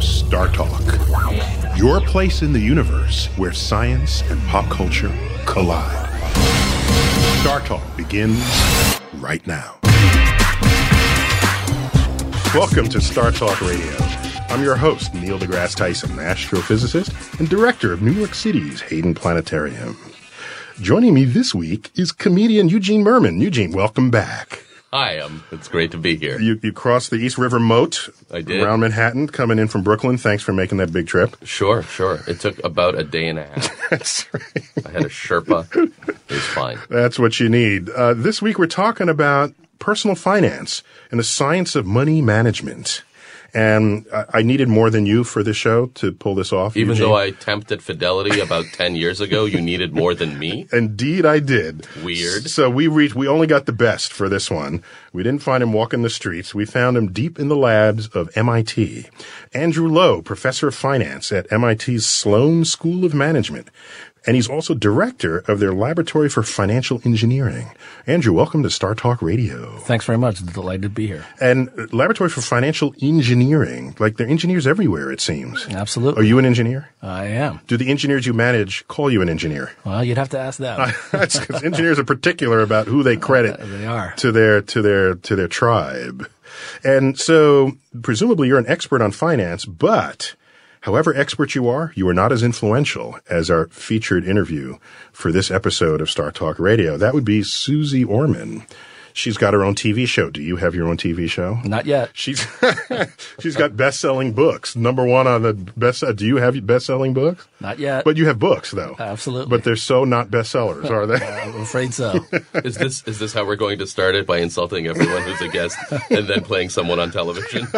Star Talk, your place in the universe where science and pop culture collide. Star Talk begins right now. Welcome to Star Talk Radio. I'm your host, Neil deGrasse Tyson, astrophysicist and director of New York City's Hayden Planetarium. Joining me this week is comedian Eugene Mirman. Eugene, welcome back. Hi, um, it's great to be here. You, you crossed the East River Moat I did. around Manhattan, coming in from Brooklyn. Thanks for making that big trip. Sure, sure. It took about a day and a half. That's right. I had a Sherpa. It was fine. That's what you need. Uh, this week we're talking about personal finance and the science of money management. And I, needed more than you for this show to pull this off. Even Eugene. though I tempted fidelity about 10 years ago, you needed more than me? Indeed, I did. Weird. So we reached. We only got the best for this one. We didn't find him walking the streets. We found him deep in the labs of MIT. Andrew Lo, professor of finance at MIT's Sloan School of Management, and he's also director of their laboratory for financial engineering. Andrew, welcome to Star Talk Radio. Thanks very much. Delighted to be here. And uh, laboratory for financial engineering, like they're engineers everywhere, it seems. Absolutely. Are you an engineer? I am. Do the engineers you manage call you an engineer? Well, you'd have to ask them. Because engineers are particular about who they credit they are. to their to their to their tribe. And so presumably you're an expert on finance, but however expert you are, you are not as influential as our featured interview for this episode of Star Talk Radio. That would be Susie Orman. She's got her own TV show. Do you have your own TV show? Not yet. She's she's got best-selling books. Number one on the best. Do you have best-selling books? Not yet. But you have books though. Absolutely. But they're so not bestsellers, are they? I'm afraid so. Is this, is this how we're going to start it? By insulting everyone who's a guest and then playing someone on television?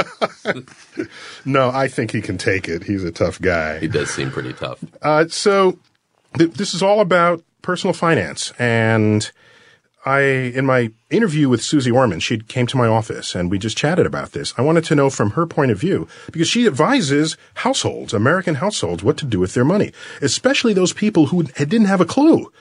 no, I think he can take it. He's a tough guy. He does seem pretty tough. Uh, so th- this is all about personal finance and. I, in my interview with Susie Orman, she came to my office and we just chatted about this. I wanted to know from her point of view because she advises households, American households, what to do with their money, especially those people who didn't have a clue.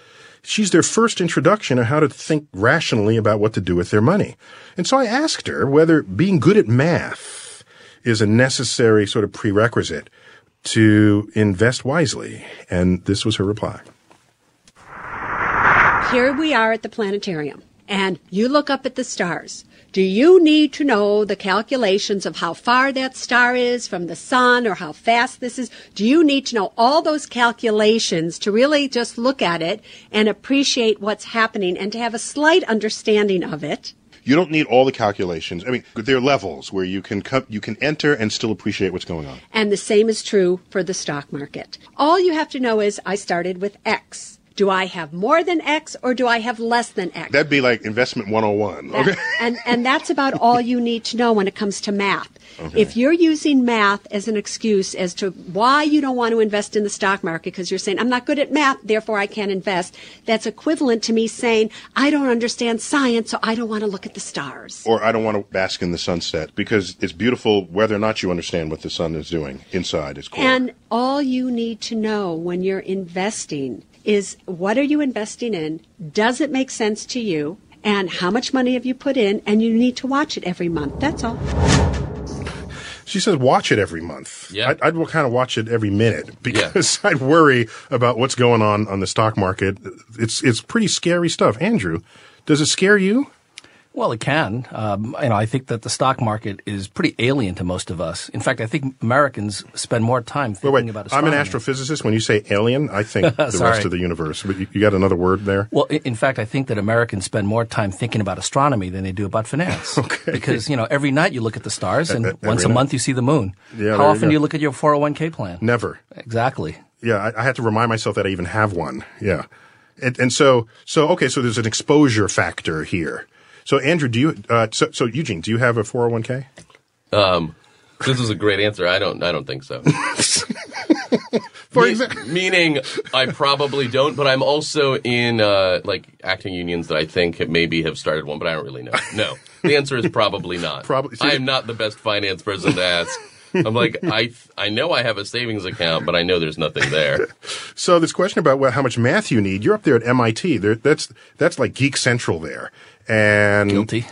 She's their first introduction of how to think rationally about what to do with their money. And so I asked her whether being good at math is a necessary sort of prerequisite to invest wisely. And this was her reply. Here we are at the planetarium, and you look up at the stars. Do you need to know the calculations of how far that star is from the sun or how fast this is? Do you need to know all those calculations to really just look at it and appreciate what's happening and to have a slight understanding of it? You don't need all the calculations. I mean, there are levels where you can come, you can enter and still appreciate what's going on. And the same is true for the stock market. All you have to know is I started with X. Do I have more than X or do I have less than X? That'd be like investment 101. That- Okay. and and that's about all you need to know when it comes to math. If you're using math as an excuse as to why you don't want to invest in the stock market because you're saying I'm not good at math, therefore I can't invest, that's equivalent to me saying I don't understand science, so I don't want to look at the stars. Or I don't want to bask in the sunset because it's beautiful whether or not you understand what the sun is doing inside its core. And all you need to know when you're investing is what are you investing in? Does it make sense to you? And how much money have you put in? And you need to watch it every month. That's all. She says watch it every month. Yeah. I'd, I'd kind of watch it every minute because I'd worry about what's going on on the stock market. It's it's pretty scary stuff. Andrew, does it scare you? Well, it can. Um, you know, I think that the stock market is pretty alien to most of us. In fact, I think Americans spend more time thinking Wait, wait. about I'm an astrophysicist. When you say alien, I think the rest of the universe. But you, you got another word there? Well, in fact, I think that Americans spend more time thinking about astronomy than they do about finance. Okay. Because, you know, every night you look at the stars and every once a night. month you see the moon. Yeah, How often go. do you look at your 401k plan? Never. Exactly. Yeah, I, I had to remind myself that I even have one. Yeah, and, and so so okay, so there's an exposure factor here. So Andrew, do you? Uh, so, so Eugene, do you have a 401k? This is a great answer. I don't. I don't think so. For Me- example, meaning, I probably don't. But I'm also in uh, like acting unions that I think maybe have started one, but I don't really know. No, the answer is probably not. Probably- I am not the best finance person to ask. I'm like I. I know I have a savings account, but I know there's nothing there. so this question about well, how much math you need, you're up there at MIT. There, that's that's like Geek Central there, and Guilty.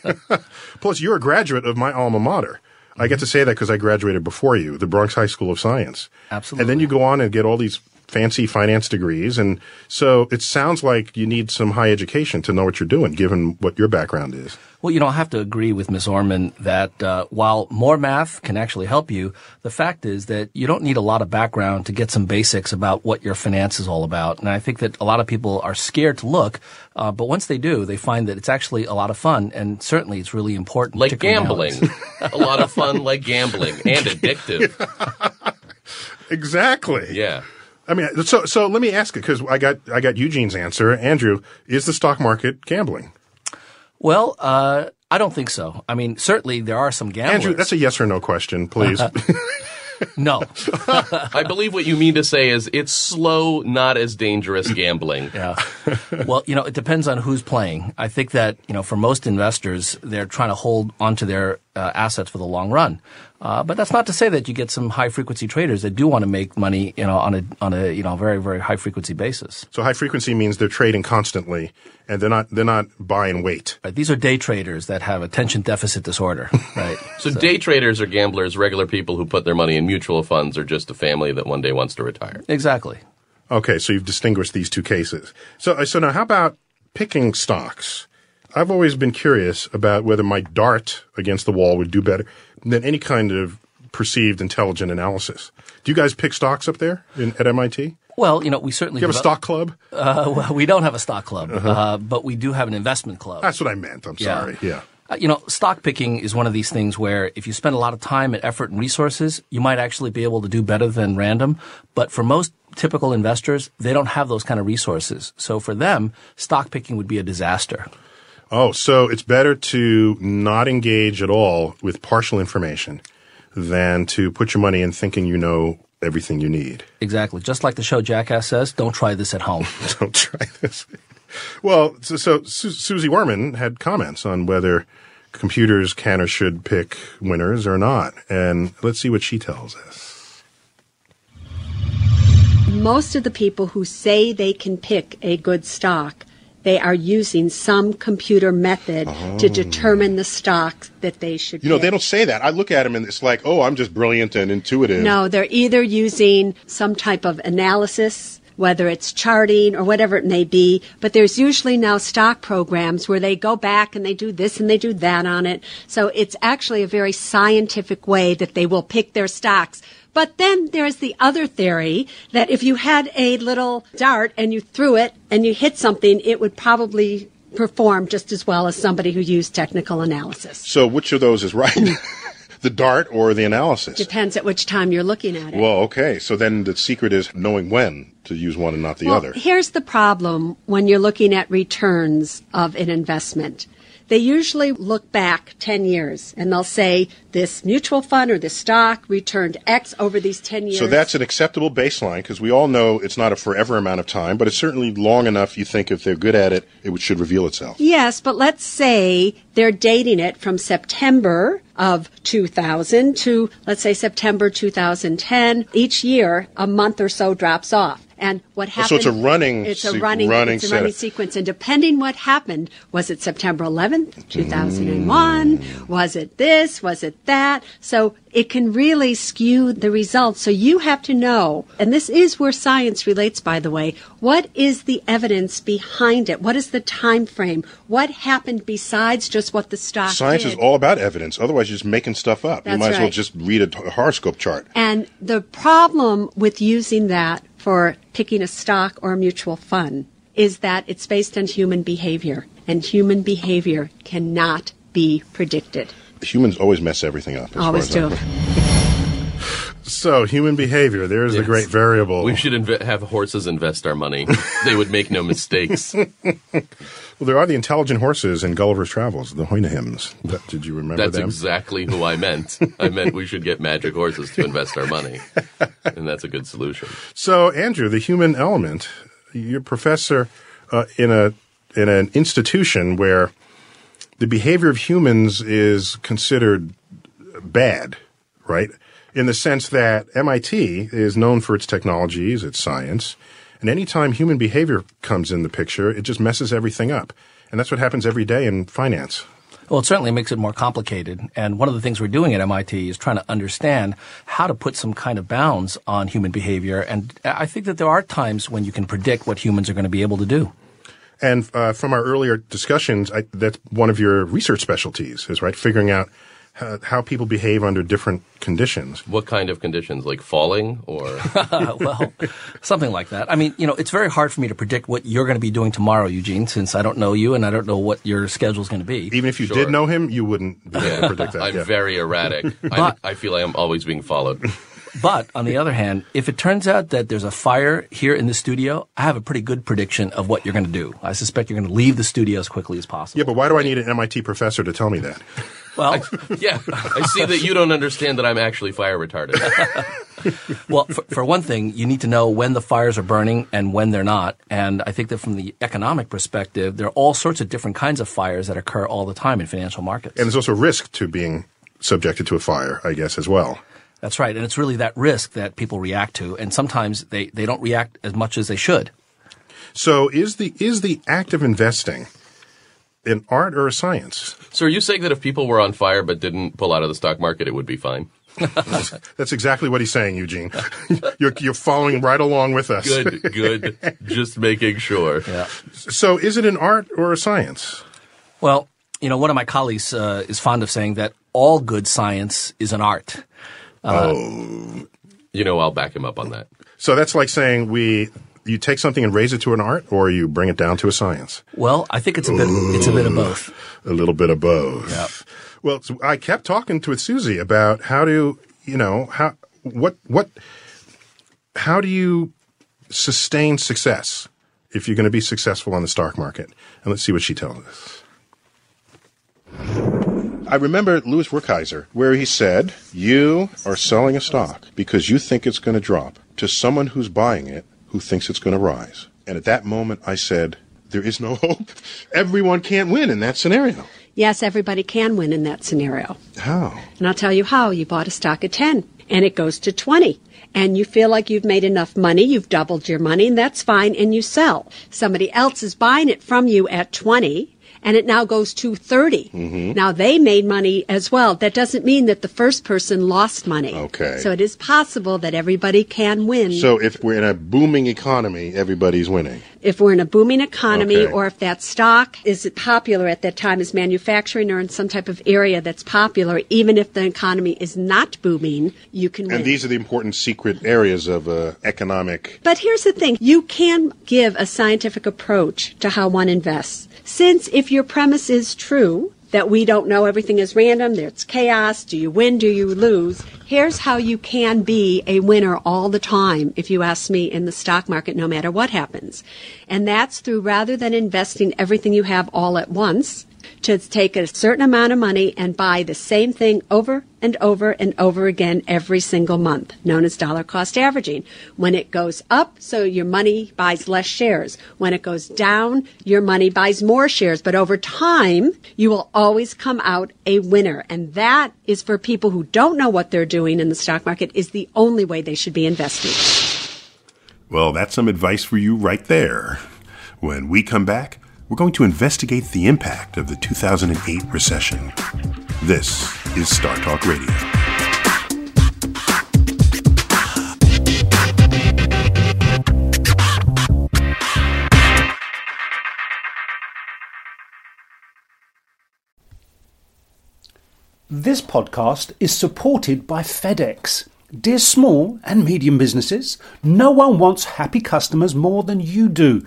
plus you're a graduate of my alma mater. I get to say that because I graduated before you, the Bronx High School of Science. Absolutely. And then you go on and get all these fancy finance degrees. And so it sounds like you need some high education to know what you're doing, given what your background is. Well, you know, I have to agree with Ms. Orman that uh, while more math can actually help you, the fact is that you don't need a lot of background to get some basics about what your finance is all about. And I think that a lot of people are scared to look, uh, but once they do, they find that it's actually a lot of fun, and certainly it's really important. Like particularly gambling, a lot of fun, like gambling, and addictive. Exactly. Yeah. I mean, so so let me ask it because I got I got Eugene's answer. Andrew, is the stock market gambling? Well, uh, I don't think so. I mean, certainly there are some gamblers. Andrew, that's a yes or no question, please. no. I believe what you mean to say is it's slow, not as dangerous gambling. Yeah. well, you know, it depends on who's playing. I think that, you know, for most investors, they're trying to hold onto their uh, assets for the long run. Uh, but that's not to say that you get some high frequency traders that do want to make money, you know, on a, on a, you know, very, very high frequency basis. so high frequency means they're trading constantly and they're not they're not buying weight. Right? These are day traders that have attention deficit disorder, right? So, day traders are gamblers, regular people who put their money in mutual funds, or just a family that one day wants to retire. exactly. Okay, so you've distinguished these two cases. So so now how about picking stocks? I've always been curious about whether my dart against the wall would do better than any kind of perceived intelligent analysis. Do you guys pick stocks up there in, at MIT? Well, you know, we certainly Do you have a develop- stock club? Uh, well, we don't have a stock club, uh, but we do have an investment club. That's what I meant. I'm Yeah. sorry. Yeah. Uh, you know, stock picking is one of these things where if you spend a lot of time and effort and resources, you might actually be able to do better than random. But for most typical investors, they don't have those kind of resources. So for them, stock picking would be a disaster. Oh, so it's better to not engage at all with partial information than to put your money in thinking you know everything you need. Exactly. Just like the show Jackass says, don't try this at home. Don't try this. Well, so, so Su- Susie Orman had comments on whether computers can or should pick winners or not. And let's see what she tells us. Most of the people who say they can pick a good stock, they are using some computer method to oh. determine the stock that they should You know, pick. they don't say that. I look at them and it's like, oh, I'm just brilliant and intuitive. No, they're either using some type of analysis, whether it's charting or whatever it may be, but there's usually now stock programs where they go back and they do this and they do that on it. So it's actually a very scientific way that they will pick their stocks. But then there's the other theory that if you had a little dart and you threw it and you hit something, it would probably perform just as well as somebody who used technical analysis. So which of those is right? The dart or the analysis? Depends at which time you're looking at it. Well, okay. So then the secret is knowing when to use one and not the Well, other. Here's the problem when you're looking at returns of an investment. They usually look back 10 years and they'll say this mutual fund or this stock returned X over these 10 years. So that's an acceptable baseline because we all know it's not a forever amount of time, but it's certainly long enough. You think if they're good at it, it should reveal itself. Yes, but let's say they're dating it from September of 2000 to, let's say, September 2010. Each year, a month or so drops off. And what happened? so it's a running It's a running. running it's a running sequence, and depending what happened, was it September 11th, 2001? Mm. Was it this? Was it that? So it can really skew the results. So you have to know, and this is where science relates, by the way. What is the evidence behind it? What is the time frame? What happened besides just what the stock Science did? is all about evidence. Otherwise, you're just making stuff up. you That's might as well just read a horoscope chart. And the problem with using that for picking a stock or a mutual fund is that it's based on human behavior, and human behavior cannot be predicted. Humans always mess everything up. Always do. So, human behavior, there's the Yes. great variable. We should inve- have horses invest our money. they would make no mistakes. Well, there are the intelligent horses in Gulliver's Travels, the. That- Did you remember That's them? exactly who I meant. I meant we should get magic horses to invest our money. And that's a good solution. So, Andrew, the human element, you're a professor uh, in a in an institution where the behavior of humans is considered bad, right? In the sense that MIT is known for its technologies, its science, and anytime human behavior comes in the picture, it just messes everything up. And that's what happens every day in finance. Well, it certainly makes it more complicated. And one of the things we're doing at MIT is trying to understand how to put some kind of bounds on human behavior. And I think that there are times when you can predict what humans are going to be able to do. And uh, from our earlier discussions, I, that's one of your research specialties, is right figuring out how, how people behave under different conditions. What kind of conditions? Like falling or well, something like that. I mean, you know, it's very hard for me to predict what you're going to be doing tomorrow, Eugene, since I don't know you and I don't know what your schedule's going to be. Even if you Sure. did know him, you wouldn't be able to predict that. I'm yeah. very erratic. I, But- I feel I am always being followed. But on the other hand, if it turns out that there's a fire here in the studio, I have a pretty good prediction of what you're going to do. I suspect you're going to leave the studio as quickly as possible. yeah, but why do I need an MIT professor to tell me that? Well, Yeah, I see that you don't understand that I'm actually fire retarded. well, for, for one thing, you need to know when the fires are burning and when they're not. And I think that from the economic perspective, there are all sorts of different kinds of fires that occur all the time in financial markets. And there's also risk to being subjected to a fire, I guess, as well. That's right. And it's really that risk that people react to. And sometimes they, they don't react as much as they should. So is the is the act of investing an art or a science? so are you saying that if people were on fire but didn't pull out of the stock market, it would be fine? That's exactly what he's saying, Eugene. you're, you're following right along with us. Good, good. Just making sure. Yeah. So is it an art or a science? Well, you know, one of my colleagues uh, is fond of saying that all good science is an art. Oh, You know, I'll back him up on that. So that's like saying we you take something and raise it to an art, or you bring it down to a science. Well, I think it's a bit it's a bit of both. A little bit of both. Yep. Well, so I kept talking to with Susie about how to, you know, how what what how do you sustain success if you're going to be successful on the stock market? And let's see what she tells us. I remember Louis Rukeyser, where he said, You are selling a stock because you think it's going to drop to someone who's buying it who thinks it's going to rise. And at that moment, I said, There is no hope. Everyone can't win in that scenario. Yes, everybody can win in that scenario. How? And I'll tell you how. You bought a stock at 10 and it goes to 20 and you feel like you've made enough money, you've doubled your money and that's fine and you sell. Somebody else is buying it from you at 20 and it now goes to 30. Mm-hmm. Now they made money as well. That doesn't mean that the first person lost money. Okay. So it is possible that everybody can win. So if we're in a booming economy, everybody's winning. If we're in a booming economy Okay. or if that stock is popular at that time is manufacturing or in some type of area that's popular, even if the economy is not booming, you can win. And these are the important secret areas of uh, economic. But here's the thing you can give a scientific approach to how one invests. Since if your premise is true, that we don't know everything is random, there's chaos, do you win, do you lose? Here's how you can be a winner all the time, if you ask me, in the stock market, no matter what happens. And that's through rather than investing everything you have all at once, to take a certain amount of money and buy the same thing over and over and over again every single month, known as dollar cost averaging. When it goes up, so your money buys less shares. When it goes down, your money buys more shares. But over time, you will always come out a winner. And that is for people who don't know what they're doing in the stock market is the only way they should be investing. Well, that's some advice for you right there. When we come back, we're going to investigate the impact of the 2008 recession. This is Star Talk Radio. This podcast is supported by FedEx. Dear small and medium businesses, no one wants happy customers more than you do.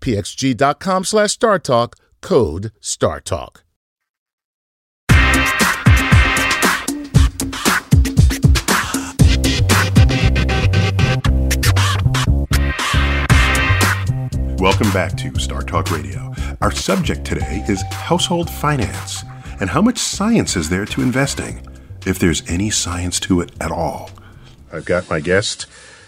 pxg.com slash StarTalk. Code StarTalk. Welcome back to Star Talk Radio. Our subject today is household finance and how much science is there to investing, if there's any science to it at all. I've got my guest,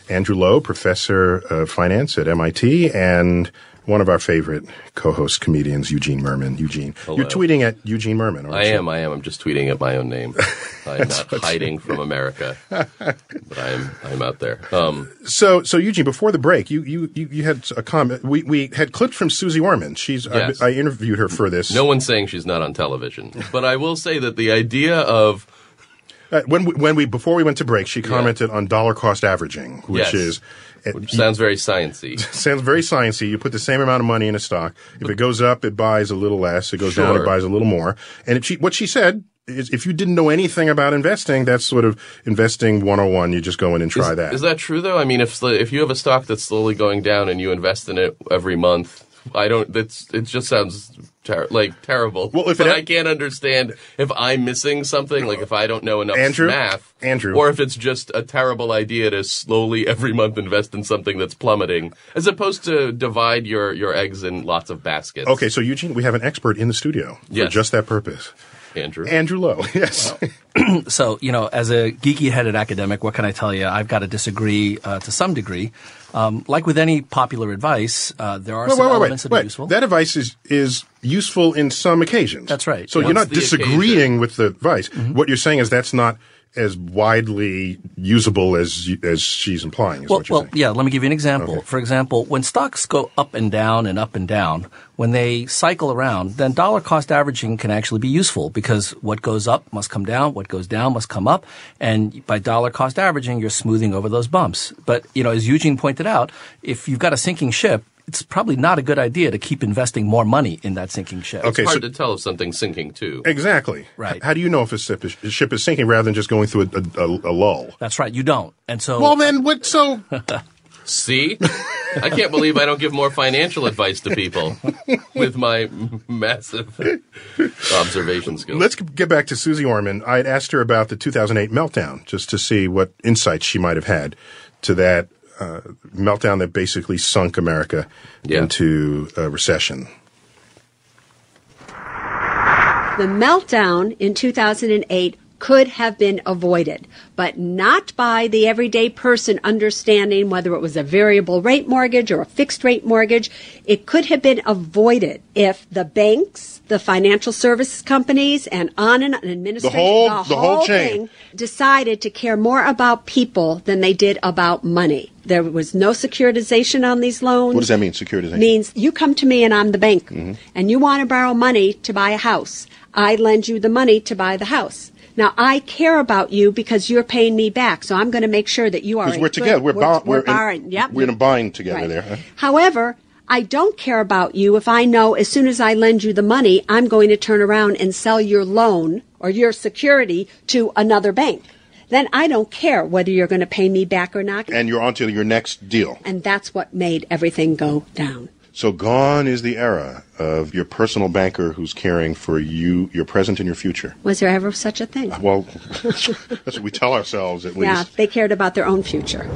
Andrew Lo, professor of finance at MIT, and one of our favorite co-host comedians, Eugene Mirman. Eugene, you're tweeting at Eugene Mirman. Aren't I you? am. I am. I'm just tweeting at my own name. I'm not hiding from America, but I'm I'm out there. Um, So, so Eugene, before the break, you you you, you had a comment. We we had clips from Susie Orman. She's Yes. I, I interviewed her for this. no one's saying she's not on television, but I will say that the idea of Uh, when we, when we before we went to break, she commented on dollar cost averaging, which Yes. is which sounds very sciency. sounds very sciencey. You put the same amount of money in a stock. If it goes up, it buys a little less. It goes down, it buys a little more. And if she, what she said is, if you didn't know anything about investing, that's sort of investing 101. You just go in and try is, that. Is that true though? I mean, if if you have a stock that's slowly going down and you invest in it every month, I don't. That's it. Just sounds ter- like terrible. Well, if but it- I can't understand if I'm missing something, like if I don't know enough Andrew? math, Andrew. or if it's just a terrible idea to slowly every month invest in something that's plummeting, as opposed to divide your your eggs in lots of baskets. okay, so Eugene, we have an expert in the studio for Yes. just that purpose. Andrew. Andrew Lo. Yes. So, you know, as a geeky headed academic, what can I tell you? I've got to disagree uh, to some degree. Um, like with any popular advice, uh, there are wait, some wait, wait, elements wait, that are useful. That advice is is useful in some occasions. That's right. So Yeah. you're not What's the disagreeing with the advice. What you're saying is that's not as widely usable as as she's implying. Is Well, well, saying. yeah. Let me give you an example. Okay. For example, when stocks go up and down and up and down, when they cycle around, then dollar cost averaging can actually be useful because what goes up must come down, what goes down must come up, and by dollar cost averaging, you're smoothing over those bumps. But you know, as Eugene pointed out, if you've got a sinking ship, it's probably not a good idea to keep investing more money in that sinking ship. Okay, It's hard so- to tell if something's sinking too. Exactly. Right. H- How do you know if a ship is, a ship is sinking rather than just going through a, a, a, a lull? That's right. You don't. And so Well, then what? So See? I can't believe I don't give more financial advice to people with my massive observation skills. let's get back to Susie Orman. I had asked her about the 2008 meltdown just to see what insights she might have had to that uh, meltdown that basically sunk America Yeah. into a recession. The meltdown in 2008 could have been avoided, but not by the everyday person understanding whether it was a variable rate mortgage or a fixed rate mortgage. It could have been avoided if the banks, the financial services companies, and on and on, administration, whole- the whole chain. thing decided to care more about people than they did about money. There was no securitization on these loans What does that mean, securitization? means you come to me and I'm the bank mm-hmm. and you want to borrow money to buy a house. I lend you the money to buy the house. Now I care about you because you're paying me back, so I'm going to make sure that you are. Because we're together. We're, bo- we're, we're, in- Yep. we're in a bind together Right. there. Huh? However, I don't care about you if I know as soon as I lend you the money, I'm going to turn around and sell your loan or your security to another bank. Then I don't care whether you're going to pay me back or not. And you're on to your next deal. And that's what made everything go down. So gone is the era of your personal banker who's caring for you, your present and your future. Was there ever such a thing? Well, that's what we tell ourselves at Yeah, least. they cared about their own future.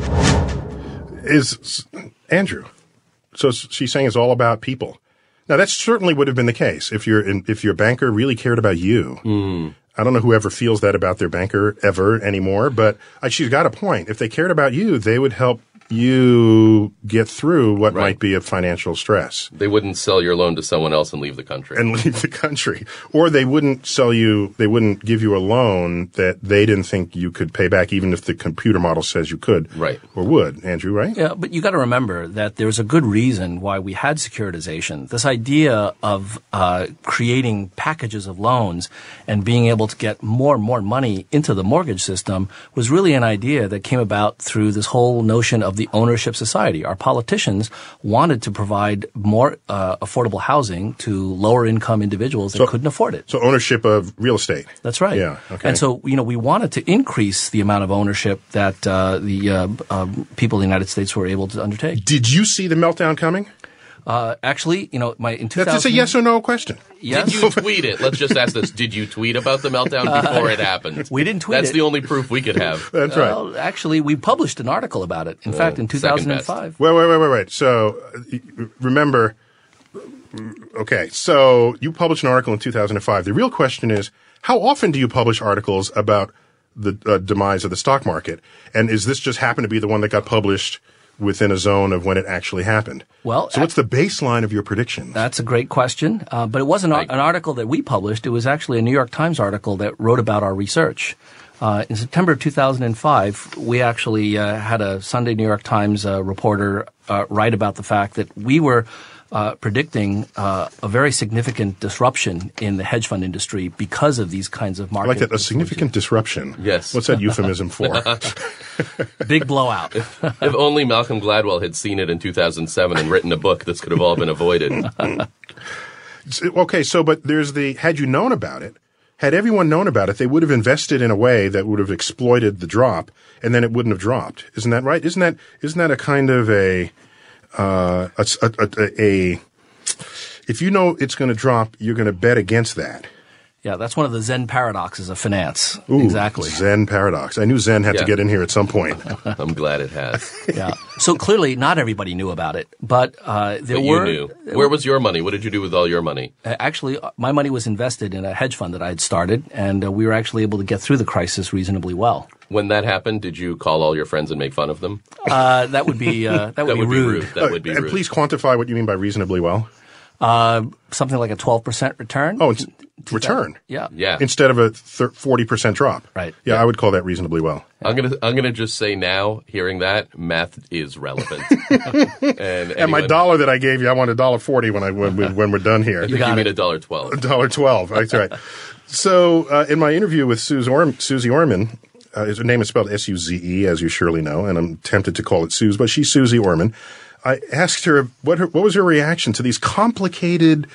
Is Andrew? So she's saying it's all about people. Now that certainly would have been the case if your if your banker really cared about you. I don't know whoever feels that about their banker ever anymore, but uh, she's got a point. If they cared about you, they would help you get through what Right. might be a financial stress. They wouldn't sell your loan to someone else and leave the country. and leave the country. Or they wouldn't sell you, they wouldn't give you a loan that they didn't think you could pay back, even if the computer model says you could. Right. Or would. Andrew, right? Yeah, but you got to remember that there's a good reason why we had securitization. This idea of uh, creating packages of loans and being able to get more and more money into the mortgage system was really an idea that came about through this whole notion of the ownership society. Our politicians wanted to provide more uh, affordable housing to lower income individuals that So- couldn't afford it. So ownership of real estate. That's right. Yeah. Okay. And so, you know, we wanted to increase the amount of ownership that uh, the uh, uh, people in the United States were able to undertake. Did you see the meltdown coming? Uh, actually, you know, my in 2000, That's just a yes or no question. Yes. Did you tweet it? Let's just ask this. Did you tweet about the meltdown before it happened? we didn't tweet That's it. the only proof we could have. That's right. Well, actually, we published an article about it. In fact, in 2005. Wait, wait, wait, wait, wait. So uh, remember, okay, so you published an article in 2005. The real question is, how often do you publish articles about the uh, demise of the stock market? And is this just happen to be the one that got published within a zone of when it actually happened. Well, so what's the baseline of your predictions? That's a great question. Uh, but it wasn't an article that we published. It was actually a New York Times article that wrote about our research. Uh, in September of 2005, we actually uh, had a Sunday New York Times uh, reporter uh, write about the fact that we were uh, predicting uh, a very significant disruption in the hedge fund industry because of these kinds of I market. like that. A significant disruption. Yes. What's that euphemism for? big blowout. if only Malcolm Gladwell had seen it in 2007 and written a book, this could have all been avoided. okay, so but there's the had you known about it, had everyone known about it, they would have invested in a way that would have exploited the drop, and then it wouldn't have dropped. Isn't that right? Isn't that isn't that a kind of a uh, a, a, a, a if you know it's going to drop, you're going to bet against that. Yeah, that's one of the Zen paradoxes of finance. Ooh, exactly. Zen paradox. I knew Zen had to get in here at some point. I'm glad it has. yeah. So clearly, not everybody knew about it, but uh, there But were. you knew. Where was your money? What did you do with all your money? Uh, Actually, uh, my money was invested in a hedge fund that I had started, and uh, we were actually able to get through the crisis reasonably well. When that happened, did you call all your friends and make fun of them? Uh, that would be uh, that would That be would be rude. rude. That would be and rude. please quantify what you mean by reasonably well. Uh, something like a twelve percent return. Oh, it's return. yeah, Yeah. Instead of a forty percent drop. Right. Yeah, I would call that reasonably well. I'm gonna I'm gonna just say now, hearing that, math is relevant. and And my dollar that I gave you, I want a dollar forty when I when, we, when we're done here. I think got you it. mean a dollar twelve. A Dollar twelve. That's right. So uh, in my interview with Suze Orm, Susie Orman, uh, her name is spelled S U Z E, as you surely know, and I'm tempted to call it Suze, but she's Susie Orman. I asked her what her, what was her reaction to these complicated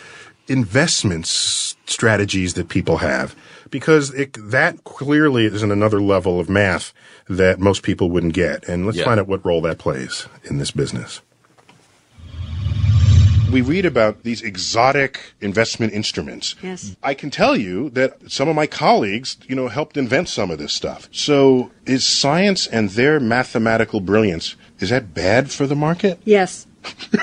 investments strategies that people have, because it, that clearly is in another level of math that most people wouldn't get. And let's Yeah. find out what role that plays in this business. We read about these exotic investment instruments. Yes. I can tell you that some of my colleagues, you know, helped invent some of this stuff. So is science and their mathematical brilliance, is that bad for the market? Yes.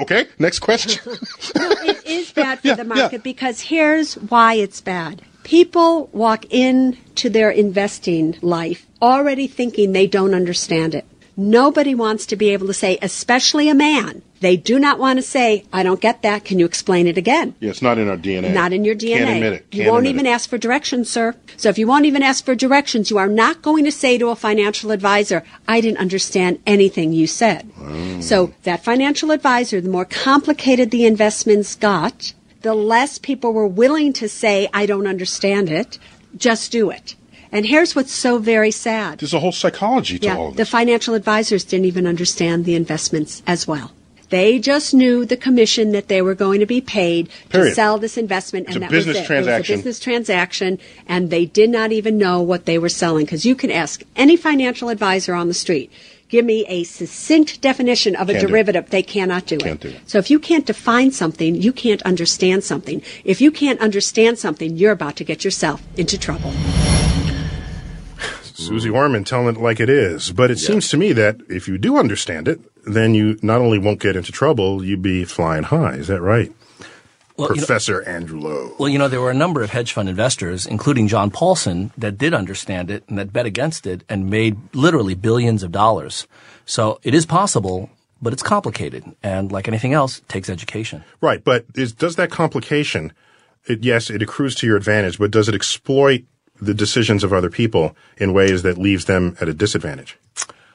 Okay, next question. it is bad for Yeah, the yeah. market because here's why it's bad. People walk into their investing life already thinking they don't understand it. Nobody wants to be able to say, especially a man, they do not want to say, I don't get that. Can you explain it again? yeah, it's not in our DNA. Not in your DNA. Can't admit it. You Can't won't admit even it. ask for directions, sir. So if you won't even ask for directions, you are not going to say to a financial advisor, I didn't understand anything you said. Mm. So that financial advisor, the more complicated the investments got, the less people were willing to say, I don't understand it. Just do it. And here's what's so very sad. There's a whole psychology to all Yeah, of the financial advisors didn't even understand the investments as well. They just knew the commission that they were going to be paid Period. to sell this investment, It's and a that business was it. It transaction. was a business transaction, and they did not even know what they were selling. Because you can ask any financial advisor on the street, give me a succinct definition of a Can't derivative. They cannot do Can't it. do it. So if you can't define something, you can't understand something. If you can't understand something, you're about to get yourself into trouble. Susie Orman telling it like it is. But it seems to me that if you do understand it, then you not only won't get into trouble, you'd be flying high. Is that right? Well, you know- Professor Andrew Lo. Well, you know, there were a number of hedge fund investors, including John Paulson, that did understand it and that bet against it and made literally billions of dollars. So it is possible, but it's complicated. And like anything else, it takes education. Right, but is, does that complication, it, yes, it accrues to your advantage, but does it exploit the decisions of other people in ways that leaves them at a disadvantage?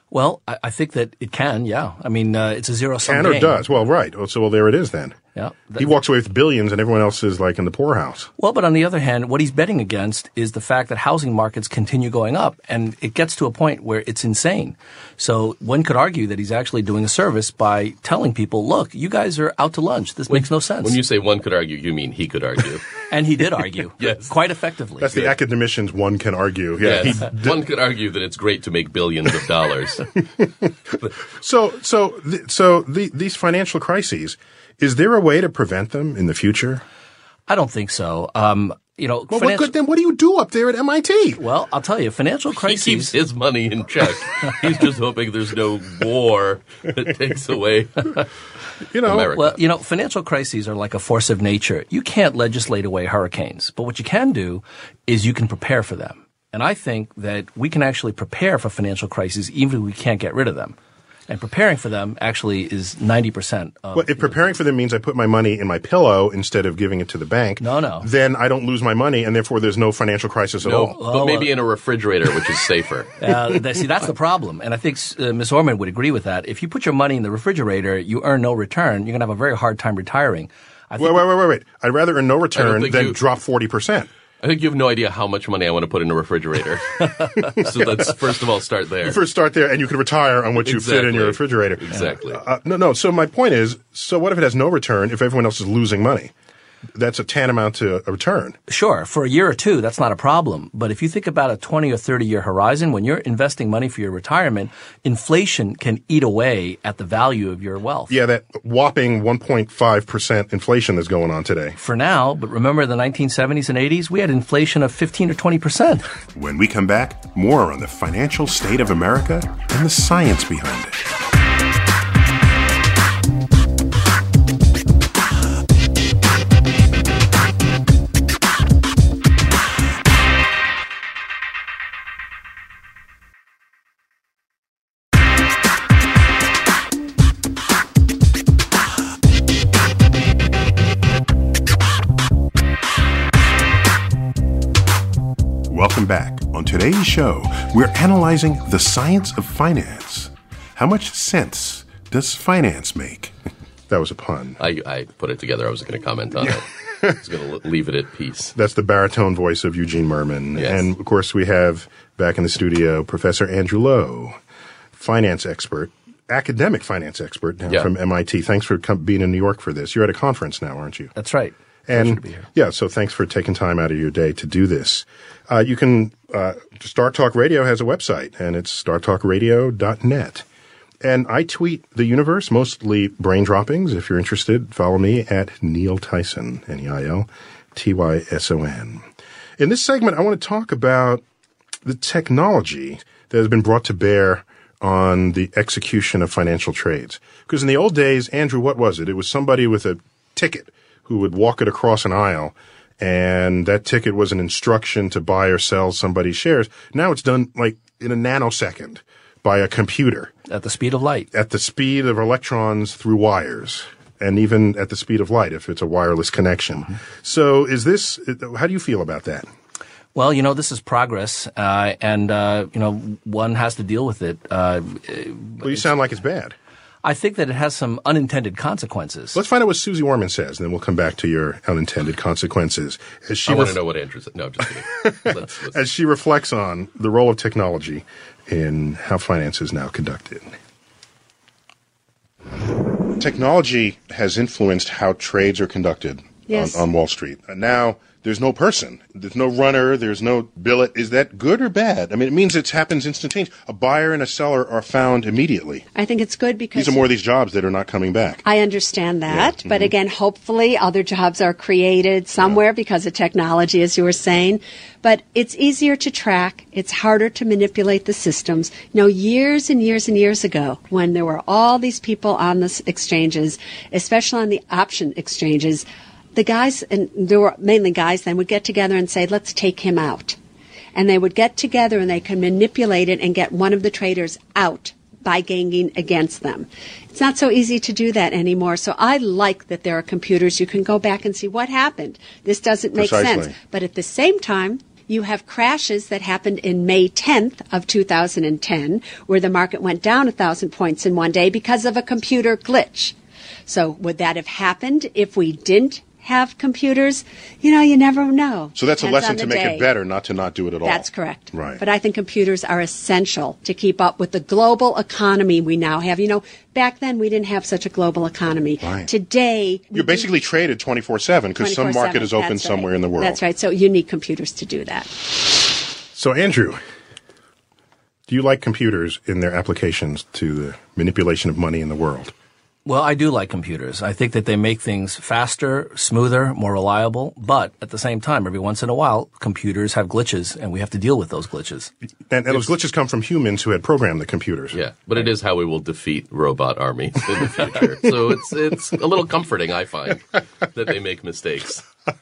Well, I, I think that it can, yeah. I mean, uh, it's a zero sum Can game. or does? Well, right. So, well, there it is then. Yeah. He walks away with billions and everyone else is like in the poorhouse. Well, but on the other hand, what he's betting against is the fact that housing markets continue going up and it gets to a point where it's insane. So one could argue that he's actually doing a service by telling people, look, you guys are out to lunch. This makes no sense. When you say one could argue, you mean he could argue. and he did argue. Yes. Quite effectively. That's the academicians one can argue. Yeah. yes. he- one could argue that it's great to make billions of dollars. so, so, th- so the, these financial crises, is there a way to prevent them in the future? I don't think so. Um, you know, Well, what good, then what do you do up there at MIT? well, I'll tell you, financial he crises. keeps his money in check. He's just hoping there's no war that takes away You know, America. Well, you know, financial crises are like a force of nature. You can't legislate away hurricanes, but what you can do is you can prepare for them. And I think that we can actually prepare for financial crises even if we can't get rid of them. And preparing for them actually is 90% of. Well, if preparing for them means I put my money in my pillow instead of giving it to the bank, No, no. then I don't lose my money, and therefore there's no financial crisis at No, all. but maybe in a refrigerator, which is safer. Uh, that- see, that's the problem. And I think uh, Ms. Orman would agree with that. If you put your money in the refrigerator, you earn no return. You're going to have a very hard time retiring. I think Wait, wait, wait, wait, wait. I'd rather earn no return than you- drop 40%. I think you have no idea how much money I want to put in a refrigerator. so let's first of all start there. You First start there, and you can retire on what you fit in your refrigerator. Exactly. Uh, no, no. So my point is, so what if it has no return if everyone else is losing money? That's a tantamount to a return. Sure, for a year or two, that's not a problem. But if you think about a 20 or 30 year horizon, when you're investing money for your retirement, inflation can eat away at the value of your wealth. Yeah, that whopping 1.5% inflation that's going on today. For now, but remember the 1970s and 80s, we had inflation of 15 or 20%. When we come back, more on the financial state of America and the science behind it. Today's show, we're analyzing the science of finance. How much sense does finance make? that was a pun. I, I put it together. I was going to comment on it. I was going to leave it at peace. That's the baritone voice of Eugene Mirman. Yes. And of course, we have back in the studio Professor Andrew Lo, finance expert, academic finance expert now Yeah. from MIT. Thanks for com- being in New York for this. You're at a conference now, aren't you? That's right. And to be here. yeah, so thanks for taking time out of your day to do this. Uh, you can, uh, Star Talk Radio has a website, and it's startalkradio.net. And I tweet the universe, mostly brain droppings. If you're interested, follow me at Neil Tyson, N E I L T Y S O N. In this segment, I want to talk about the technology that has been brought to bear on the execution of financial trades. Because in the old days, Andrew, what was it? It was somebody with a ticket who would walk it across an aisle, and that ticket was an instruction to buy or sell somebody's shares. Now it's done like in a nanosecond by a computer At the speed of light. at the speed of electrons through wires. And even at the speed of light, if it's a wireless connection. So, is this? How do you feel about that? Well, you know, this is progress, uh, and, uh, you know, one has to deal with it. Uh, Well, you sound like it's bad. I think that it has some unintended consequences. Let's find out what Susie Orman says, and then we'll come back to your unintended consequences. As she I want ref- to know what Andrew said. No, just kidding. Let's, let's, as she reflects on the role of technology in how finance is now conducted. Technology has influenced how trades are conducted Yes. on, on Wall Street. And now there's no person, there's no runner, there's no billet. Is that good or bad? I mean, it means it happens instantaneously. A buyer and a seller are found immediately. I think it's good because These are more of these jobs that are not coming back. I understand that, mm-hmm. but again, hopefully other jobs are created somewhere because of technology, as you were saying. But it's easier to track. It's harder to manipulate the systems. You know, years and years and years ago, when there were all these people on the exchanges, especially on the option exchanges, the guys, and there were mainly guys then, would get together and say, let's take him out. And they would get together and they could manipulate it and get one of the traders out by ganging against them. It's not so easy to do that anymore. So I like that there are computers. You can go back and see what happened. This doesn't make Precisely. sense. But at the same time, you have crashes that happened in May 10th of 2010 where the market went down a thousand points in one day because of a computer glitch. So would that have happened if we didn't have computers? You know, you never know. So that's a lesson to make day. it better, not to not do it at all. That's correct. Right. But I think computers are essential to keep up with the global economy we now have. You know, back then we didn't have such a global economy. Right. Today, You're basically traded 24 7 because some market is open That's somewhere right. in the world. That's right. So you need computers to do that. So, Andrew, do you like computers in their applications to the manipulation of money in the world? Well, I do like computers. I think that they make things faster, smoother, more reliable. But at the same time, every once in a while, computers have glitches, and we have to deal with those glitches. And, and those glitches come from humans who had programmed the computers. yeah, but it is how we will defeat robot armies in the future. so it's it's a little comforting, I find, that they make mistakes.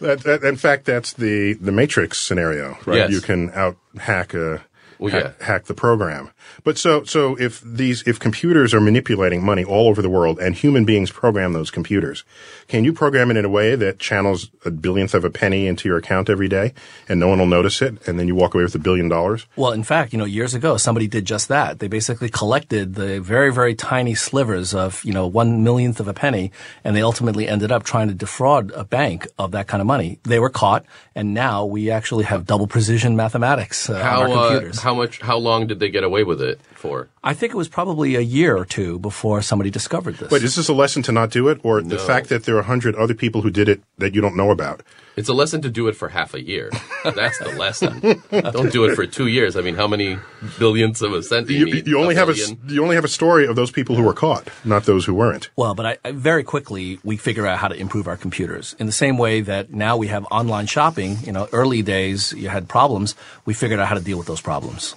That, that, in fact, that's the, the Matrix scenario, right? Yes. You can out hack a, Well, hack, yeah. hack the program. But so so if these if computers are manipulating money all over the world and human beings program those computers, can you program it in a way that channels a billionth of a penny into your account every day and no one will notice it and then you walk away with a billion dollars? Well, in fact, you know, years ago, somebody did just that. They basically collected the very, very tiny slivers of, you know, one millionth of a penny, and they ultimately ended up trying to defraud a bank of that kind of money. They were caught, and now we actually have double precision mathematics uh, How on our uh, computers. how much? How long did they get away with it for? I think it was probably a year or two before somebody discovered this. Wait, is this a lesson to not do it or the fact that there are a hundred other people who did it that you don't know about? It's a lesson to do it for half a year. That's the lesson. Don't do it for two years. I mean, how many billionths of a cent do you, You, need? you only have a s- billion? you only have a story of those people who were caught, not those who weren't. Well, but I, I very quickly we figure out how to improve our computers in the same way that now we have online shopping. You know, early days you had problems. We figured out how to deal with those problems.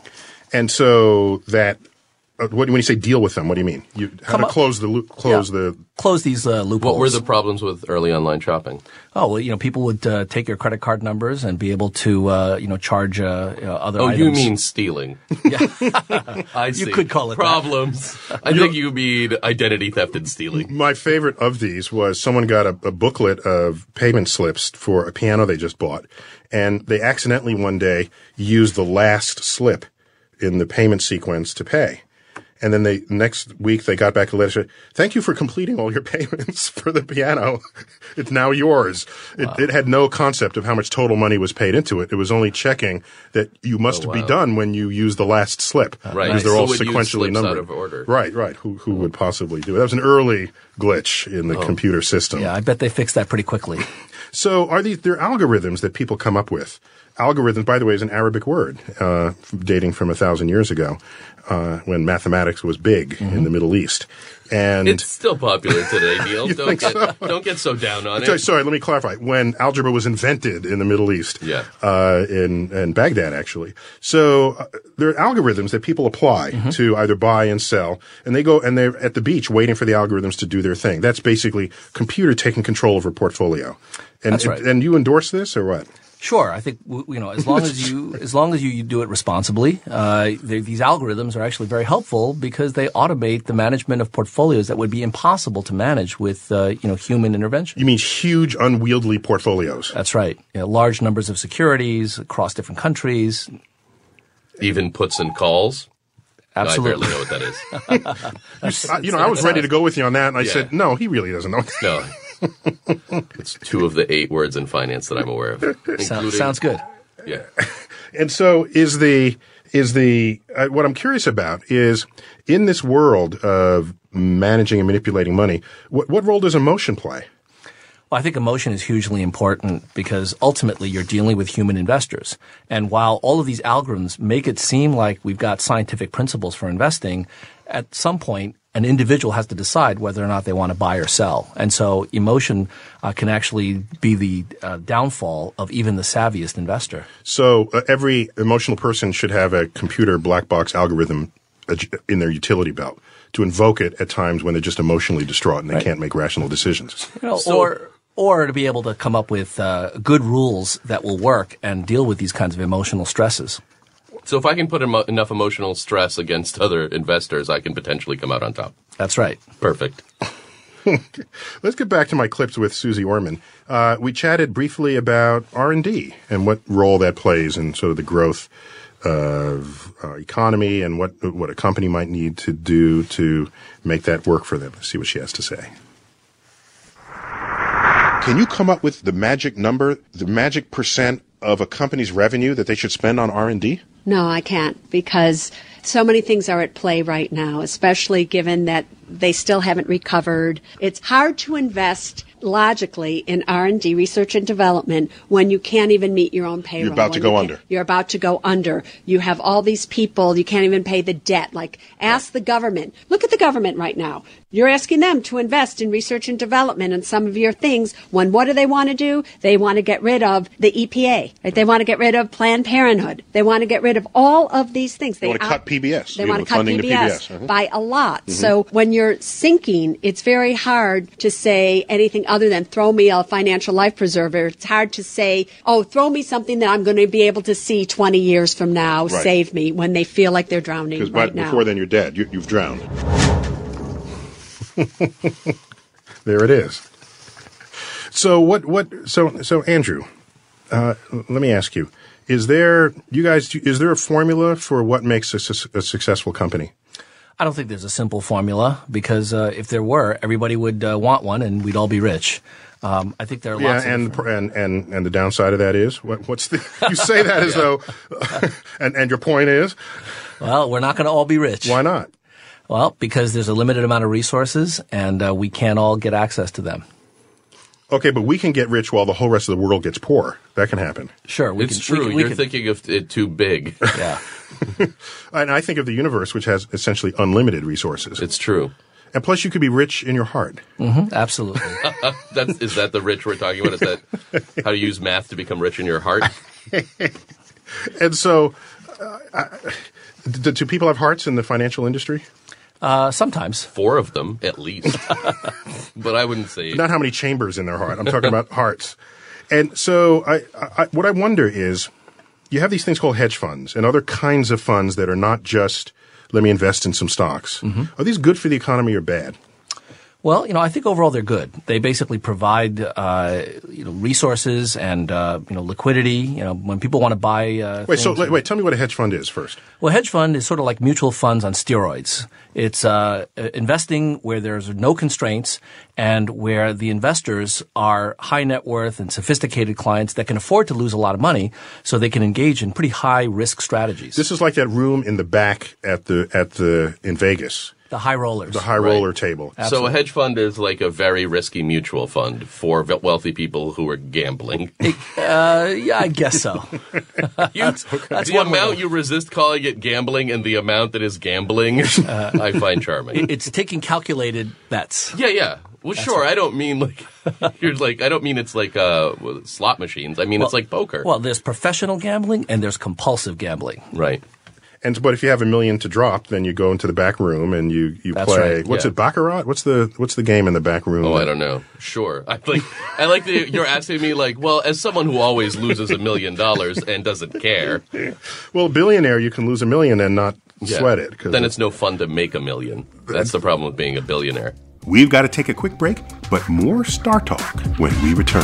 And so that, what, when you say deal with them, what do you mean? You, how Come to up- close the loop, close Yeah. the, Close these uh, loopholes. What were the problems with early online shopping? Oh well, you know, people would uh, take your credit card numbers and be able to, uh, you know, charge uh, you know, other. Oh, items. you mean stealing? Yeah, I see. You could call it that. problems. I think you mean identity theft and stealing. my favorite of these was someone got a, a booklet of payment slips for a piano they just bought. And they accidentally one day used the last slip in the payment sequence to pay. And then they next week they got back a letter. said, Thank you for completing all your payments for the piano. It's now yours. It, it had no concept of how much total money was paid into it. It was only checking that you must be wow. done when you use the last slip. Right. Because they're So all sequentially slips out numbered. of order. Right, right. Who who would possibly do it? That was an early glitch in the computer system. Yeah, I bet they fixed that pretty quickly. So are these there are algorithms that people come up with? Algorithms, by the way, is an Arabic word uh, dating from a thousand years ago, uh, when mathematics was big in the Middle East. And It's still popular today, Neil. Don't get so? don't get so down on Sorry, it. sorry, let me clarify. When algebra was invented in the Middle East, Yeah. uh, in in Baghdad actually. So uh, there are algorithms that people apply Mm-hmm. to either buy and sell, and they go and they're at the beach waiting for the algorithms to do their thing. That's basically computer taking control of a portfolio. And That's right. and you endorse this or what? Sure, I think you know as long as you as long as you, you do it responsibly, uh, these algorithms are actually very helpful because they automate the management of portfolios that would be impossible to manage with uh, you know human intervention. You mean huge, unwieldy portfolios? That's right. You know, large numbers of securities across different countries. Even puts and calls. Absolutely. I barely know what that is. I- you know, I was ready to go with you on that, and I Yeah. said, no, he really doesn't know. No. it's two of the eight words in finance that I'm aware of. Sounds, sounds good. Yeah. And so is the is the uh, what I'm curious about is in this world of managing and manipulating money, what what role does emotion play? Well, I think emotion is hugely important because ultimately you're dealing with human investors. And while all of these algorithms make it seem like we've got scientific principles for investing, at some point an individual has to decide whether or not they want to buy or sell. And so emotion uh, can actually be the uh, downfall of even the savviest investor. So uh, every emotional person should have a computer black box algorithm uh, in their utility belt to invoke it at times when they're just emotionally distraught and they can't make rational decisions. You know, So- or or to be able to come up with uh, good rules that will work and deal with these kinds of emotional stresses. So if I can put emo- enough emotional stress against other investors, I can potentially come out on top. That's right. Perfect. Let's get back to my clips with Susie Orman. Uh, we chatted briefly about R and D and what role that plays in sort of the growth of our economy and what what a company might need to do to make that work for them. Let's see what she has to say. Can you come up with the magic number, the magic percent of a company's revenue that they should spend on R and D? No, I can't because so many things are at play right now, especially given that they still haven't recovered. It's hard to invest logically in R&D research and development when you can't even meet your own payroll. You're about to go you under. You're about to go under. You have all these people, you can't even pay the debt. Like ask the government. Look at the government right now. You're asking them to invest in research and development and some of your things when what do they want to do? They want to get rid of the EPA. Right? They want to get rid of Planned Parenthood. They want to get rid of all of these things. They wanna cut PBS, They want to cut to PBS, PBS, uh-huh. by a lot. So when you're you're sinking, it's very hard to say anything other than throw me a financial life preserver. It's hard to say, oh, throw me something that I'm going to be able to see 20 years from now, Right. save me when they feel like they're drowning Because right before then you're dead. You, you've drowned. there it is. So what? What? So so Andrew, uh, let me ask you: Is there you guys? Is there a formula for what makes a, su- a successful company? I don't think there's a simple formula because uh, if there were, everybody would uh, want one and we'd all be rich. Um, I think there are Yeah, lots of and, and and and the downside of that is what, what's the? You say that as though, and and your point is well, we're not going to all be rich. why not? Well, because there's a limited amount of resources and uh, we can't all get access to them. Okay, but we can get rich while the whole rest of the world gets poor. That can happen. Sure, we It's can, true. We can, we You're can- thinking of it too big. yeah. And I think of the universe, which has essentially unlimited resources. It's true. And plus, you could be rich in your heart. Absolutely. That's is that the rich we're talking about? Is that how to use math to become rich in your heart? And so, uh, I- do, do people have hearts in the financial industry? Uh, sometimes. Four of them at least. but I wouldn't say Not how many chambers in their heart. I'm talking about hearts. And so, I, I, what I wonder is, you have these things called hedge funds and other kinds of funds that are not just let me invest in some stocks. Are these good for the economy or bad? Well, you know, I think overall they're good. They basically provide, uh, you know, resources and uh, you know liquidity. You know, when people want to buy. Uh, Wait, so wait, wait, tell me what a hedge fund is first. Well, a hedge fund is sort of like mutual funds on steroids. It's uh, uh, investing where there's no constraints and where the investors are high net worth and sophisticated clients that can afford to lose a lot of money, so they can engage in pretty high risk strategies. This is like that room in the back at the at the in Vegas, the high rollers. the high roller table. So a hedge fund is like a very risky mutual fund for ve- wealthy people who are gambling. uh, yeah, I guess so. You, That's the one amount to- you resist calling it gambling and the amount that is gambling, I find charming. it's taking calculated bets. Yeah, yeah. Well, sure. I don't mean like you're like I don't mean it's like uh slot machines. I mean it's like poker. Well, there's professional gambling and there's compulsive gambling. right. And but if you have a million to drop, then you go into the back room and you you That's play. right, What's yeah. it, baccarat? What's the what's the game in the back room? Oh, I don't know. Sure. I like I like that you're asking me like, well, as someone who always loses a million dollars and doesn't care, Well, billionaire, you can lose a million and not yeah, sweat it. then it's no fun to make a million. That's the problem with being a billionaire. We've got to take a quick break, but more Star Talk when we return.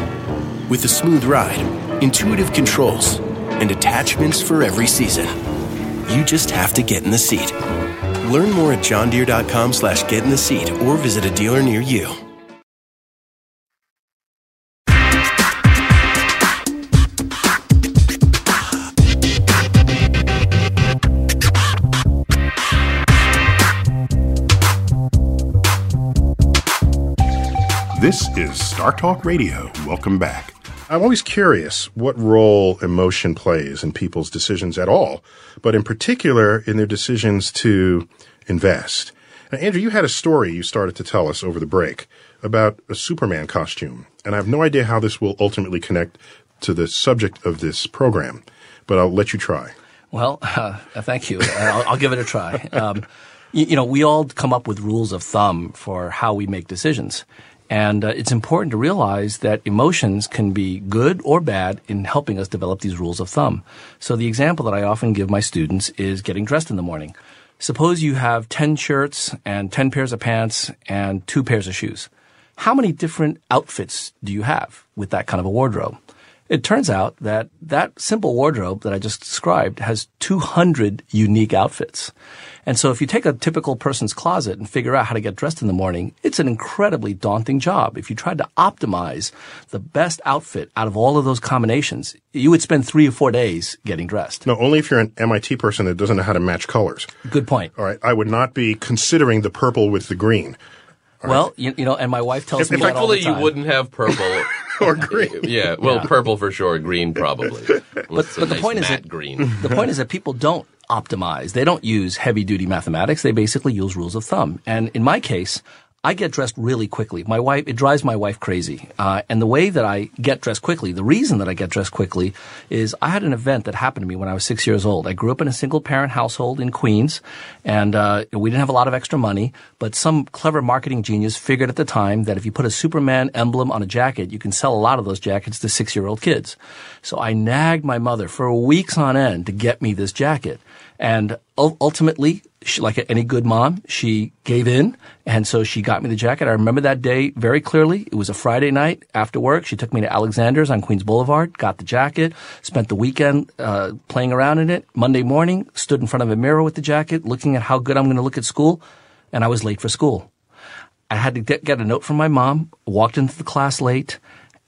with a smooth ride, intuitive controls, and attachments for every season. You just have to get in the seat. Learn more at johndeere.com slash get in the seat or visit a dealer near you. This is Star Talk Radio. Welcome back. I'm always curious what role emotion plays in people's decisions at all, but in particular in their decisions to invest. Now, Andrew, you had a story you started to tell us over the break about a Superman costume, and I have no idea how this will ultimately connect to the subject of this program, but I'll let you try. Well, uh, thank you. I'll, I'll, give it a try. Um, you, you know, we all come up with rules of thumb for how we make decisions. And uh, it's important to realize that emotions can be good or bad in helping us develop these rules of thumb. So the example that I often give my students is getting dressed in the morning. Suppose you have 10 shirts and 10 pairs of pants and two pairs of shoes. How many different outfits do you have with that kind of a wardrobe? It turns out that that simple wardrobe that I just described has 200 unique outfits. And so if you take a typical person's closet and figure out how to get dressed in the morning, it's an incredibly daunting job. If you tried to optimize the best outfit out of all of those combinations, you would spend three or four days getting dressed. No, only if you're an MIT person that doesn't know how to match colors. Good point. All right. I would not be considering the purple with the green. All well, right. you, you, know, and my wife tells if, me that all the time. you wouldn't have purple or green. yeah, well, yeah. purple for sure, green probably. but, but the nice point is that green. the point is that people don't optimize. They don't use heavy duty mathematics. They basically use rules of thumb. And in my case, I get dressed really quickly. My wife, it drives my wife crazy. Uh, and the way that I get dressed quickly, the reason that I get dressed quickly is I had an event that happened to me when I was six years old. I grew up in a single parent household in Queens and, uh, we didn't have a lot of extra money, but some clever marketing genius figured at the time that if you put a Superman emblem on a jacket, you can sell a lot of those jackets to six year old kids. So I nagged my mother for weeks on end to get me this jacket. And ultimately, she, like any good mom, she gave in. And so she got me the jacket. I remember that day very clearly. It was a Friday night after work. She took me to Alexander's on Queens Boulevard, got the jacket, spent the weekend uh, playing around in it. Monday morning, stood in front of a mirror with the jacket, looking at how good I'm going to look at school. And I was late for school. I had to get, get a note from my mom, walked into the class late,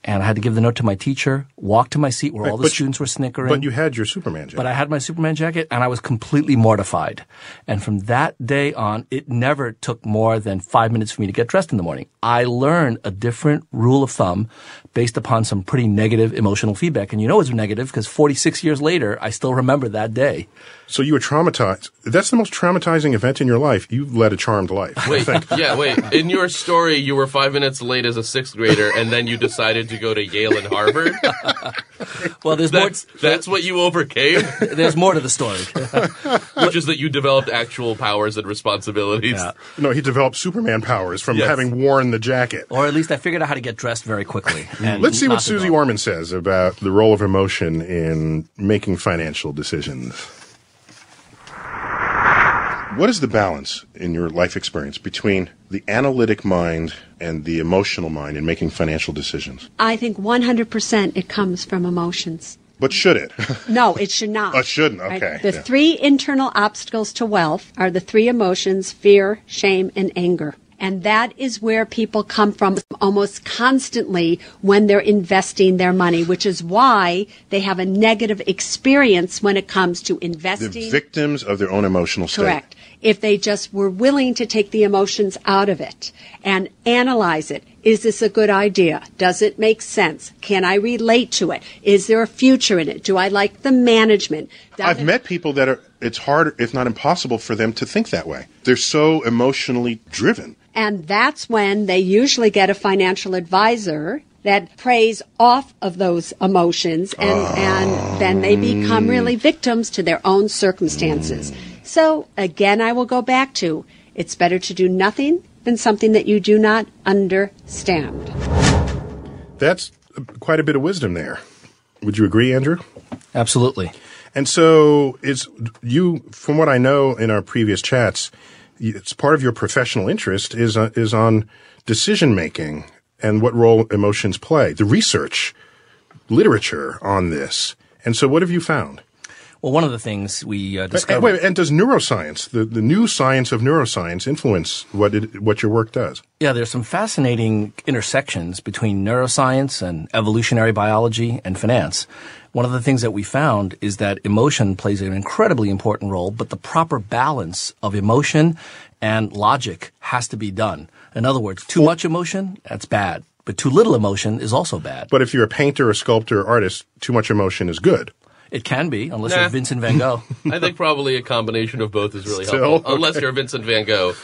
and I had to give the note to my teacher, walk to my seat where right, all the students were snickering. But you had your Superman jacket. But I had my Superman jacket and I was completely mortified. And from that day on, it never took more than five minutes for me to get dressed in the morning. I learned a different rule of thumb based upon some pretty negative emotional feedback. And you know it's negative because 46 years later, I still remember that day. So you were traumatized. That's the most traumatizing event in your life. You've led a charmed life. Wait, yeah, wait. In your story, you were five minutes late as a sixth grader, and then you decided to go to Yale and Harvard. well, there's that's, more. that's what you overcame. there's more to the story, which is that you developed actual powers and responsibilities. Yeah. No, he developed Superman powers from yes. having worn the jacket. Or at least I figured out how to get dressed very quickly. Let's see what Susie Orman says about the role of emotion in making financial decisions. What is the balance in your life experience between the analytic mind and the emotional mind in making financial decisions? I think 100% it comes from emotions. But should it? no, it should not. Oh, it shouldn't. Okay. Right? The yeah. three internal obstacles to wealth are the three emotions fear, shame, and anger. And that is where people come from almost constantly when they're investing their money, which is why they have a negative experience when it comes to investing. The victims of their own emotional state. Correct. If they just were willing to take the emotions out of it and analyze it. Is this a good idea? Does it make sense? Can I relate to it? Is there a future in it? Do I like the management? Does I've it- met people that are, it's hard, if not impossible, for them to think that way. They're so emotionally driven. And that's when they usually get a financial advisor that preys off of those emotions and, and then they become really victims to their own circumstances. So, again, I will go back to it's better to do nothing than something that you do not understand. That's quite a bit of wisdom there. Would you agree, Andrew? Absolutely. And so, it's you, from what I know in our previous chats, it's part of your professional interest is uh, is on decision making and what role emotions play. The research, literature on this. And so, what have you found? Well, one of the things we uh, discovered. wait, and does neuroscience, the, the new science of neuroscience, influence what it, what your work does? Yeah, there's some fascinating intersections between neuroscience and evolutionary biology and finance. One of the things that we found is that emotion plays an incredibly important role, but the proper balance of emotion and logic has to be done. In other words, too much emotion, that's bad. But too little emotion is also bad. But if you're a painter, a sculptor, or artist, too much emotion is good. It can be, unless Nah. you're Vincent van Gogh. I think probably a combination of both is really Still? helpful, unless you're Vincent Van Gogh.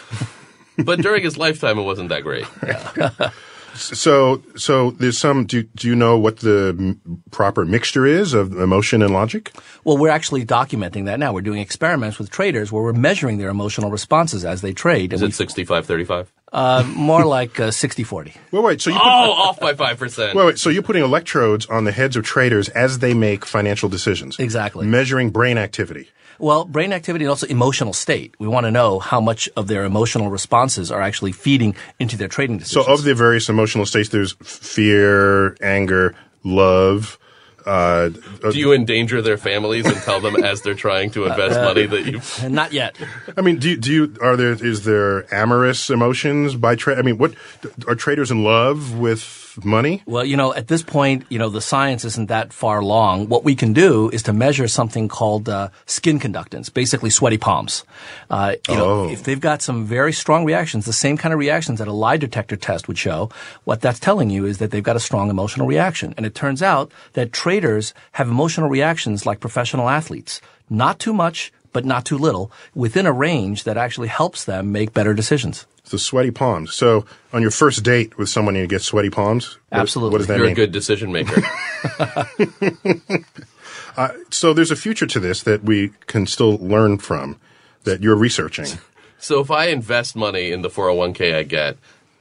But during his lifetime, it wasn't that great. So, so there's some. Do, do you know what the m- proper mixture is of emotion and logic? Well, we're actually documenting that now. We're doing experiments with traders where we're measuring their emotional responses as they trade. Is And it 65 35? uh, more like uh, 60-40. Wait, wait. So you Oh, put, off by 5%. wait, wait. So you're putting electrodes on the heads of traders as they make financial decisions. Exactly. Measuring brain activity. Well, brain activity and also emotional state. We want to know how much of their emotional responses are actually feeding into their trading decisions. So of the various emotional states, there's fear, anger, love. Uh, Do you endanger their families and tell them as they're trying to invest money that you not yet. I mean, do you, do you are there is there amorous emotions by trade? I mean, what are traders in love with money? Well, you know, at this point, you know, the science isn't that far along. What we can do is to measure something called uh, skin conductance, basically sweaty palms. Uh, you know, Oh. if they've got some very strong reactions, the same kind of reactions that a lie detector test would show, what that's telling you is that they've got a strong emotional reaction. And it turns out that traders have emotional reactions like professional athletes. Not too much, but not too little, within a range that actually helps them make better decisions. The sweaty palms. So on your first date with someone, you get sweaty palms. What- Absolutely. What does that you're mean? a good decision maker. Uh, so there's a future to this that we can still learn from that you're researching. so if I invest money in the 401k I get,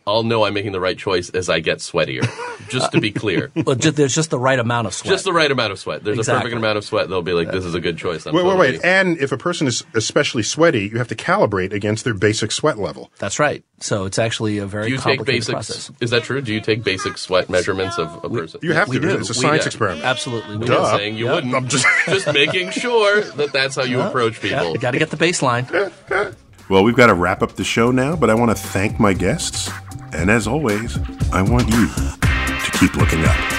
I'll know I'm making the right choice as I get sweatier. Just to be clear. But ju- there's just the right amount of sweat. Just the right amount of sweat. There's a perfect amount of sweat. They'll be like, "This is a good choice." I'm Wait, wait, wait. And if a person is especially sweaty, you have to calibrate against their basic sweat level. That's right. So it's actually a very Do you take complicated basic? process. Is that true? Do you take basic sweat measurements of a person? You have We to. do. It's a We science do. experiment. Absolutely. We Duh. saying you Yep. wouldn't. I'm just- just making sure that that's how you approach people. You got to get the baseline. Well, we've got to wrap up the show now, but I want to thank my guests. And as always, I want you to keep looking up.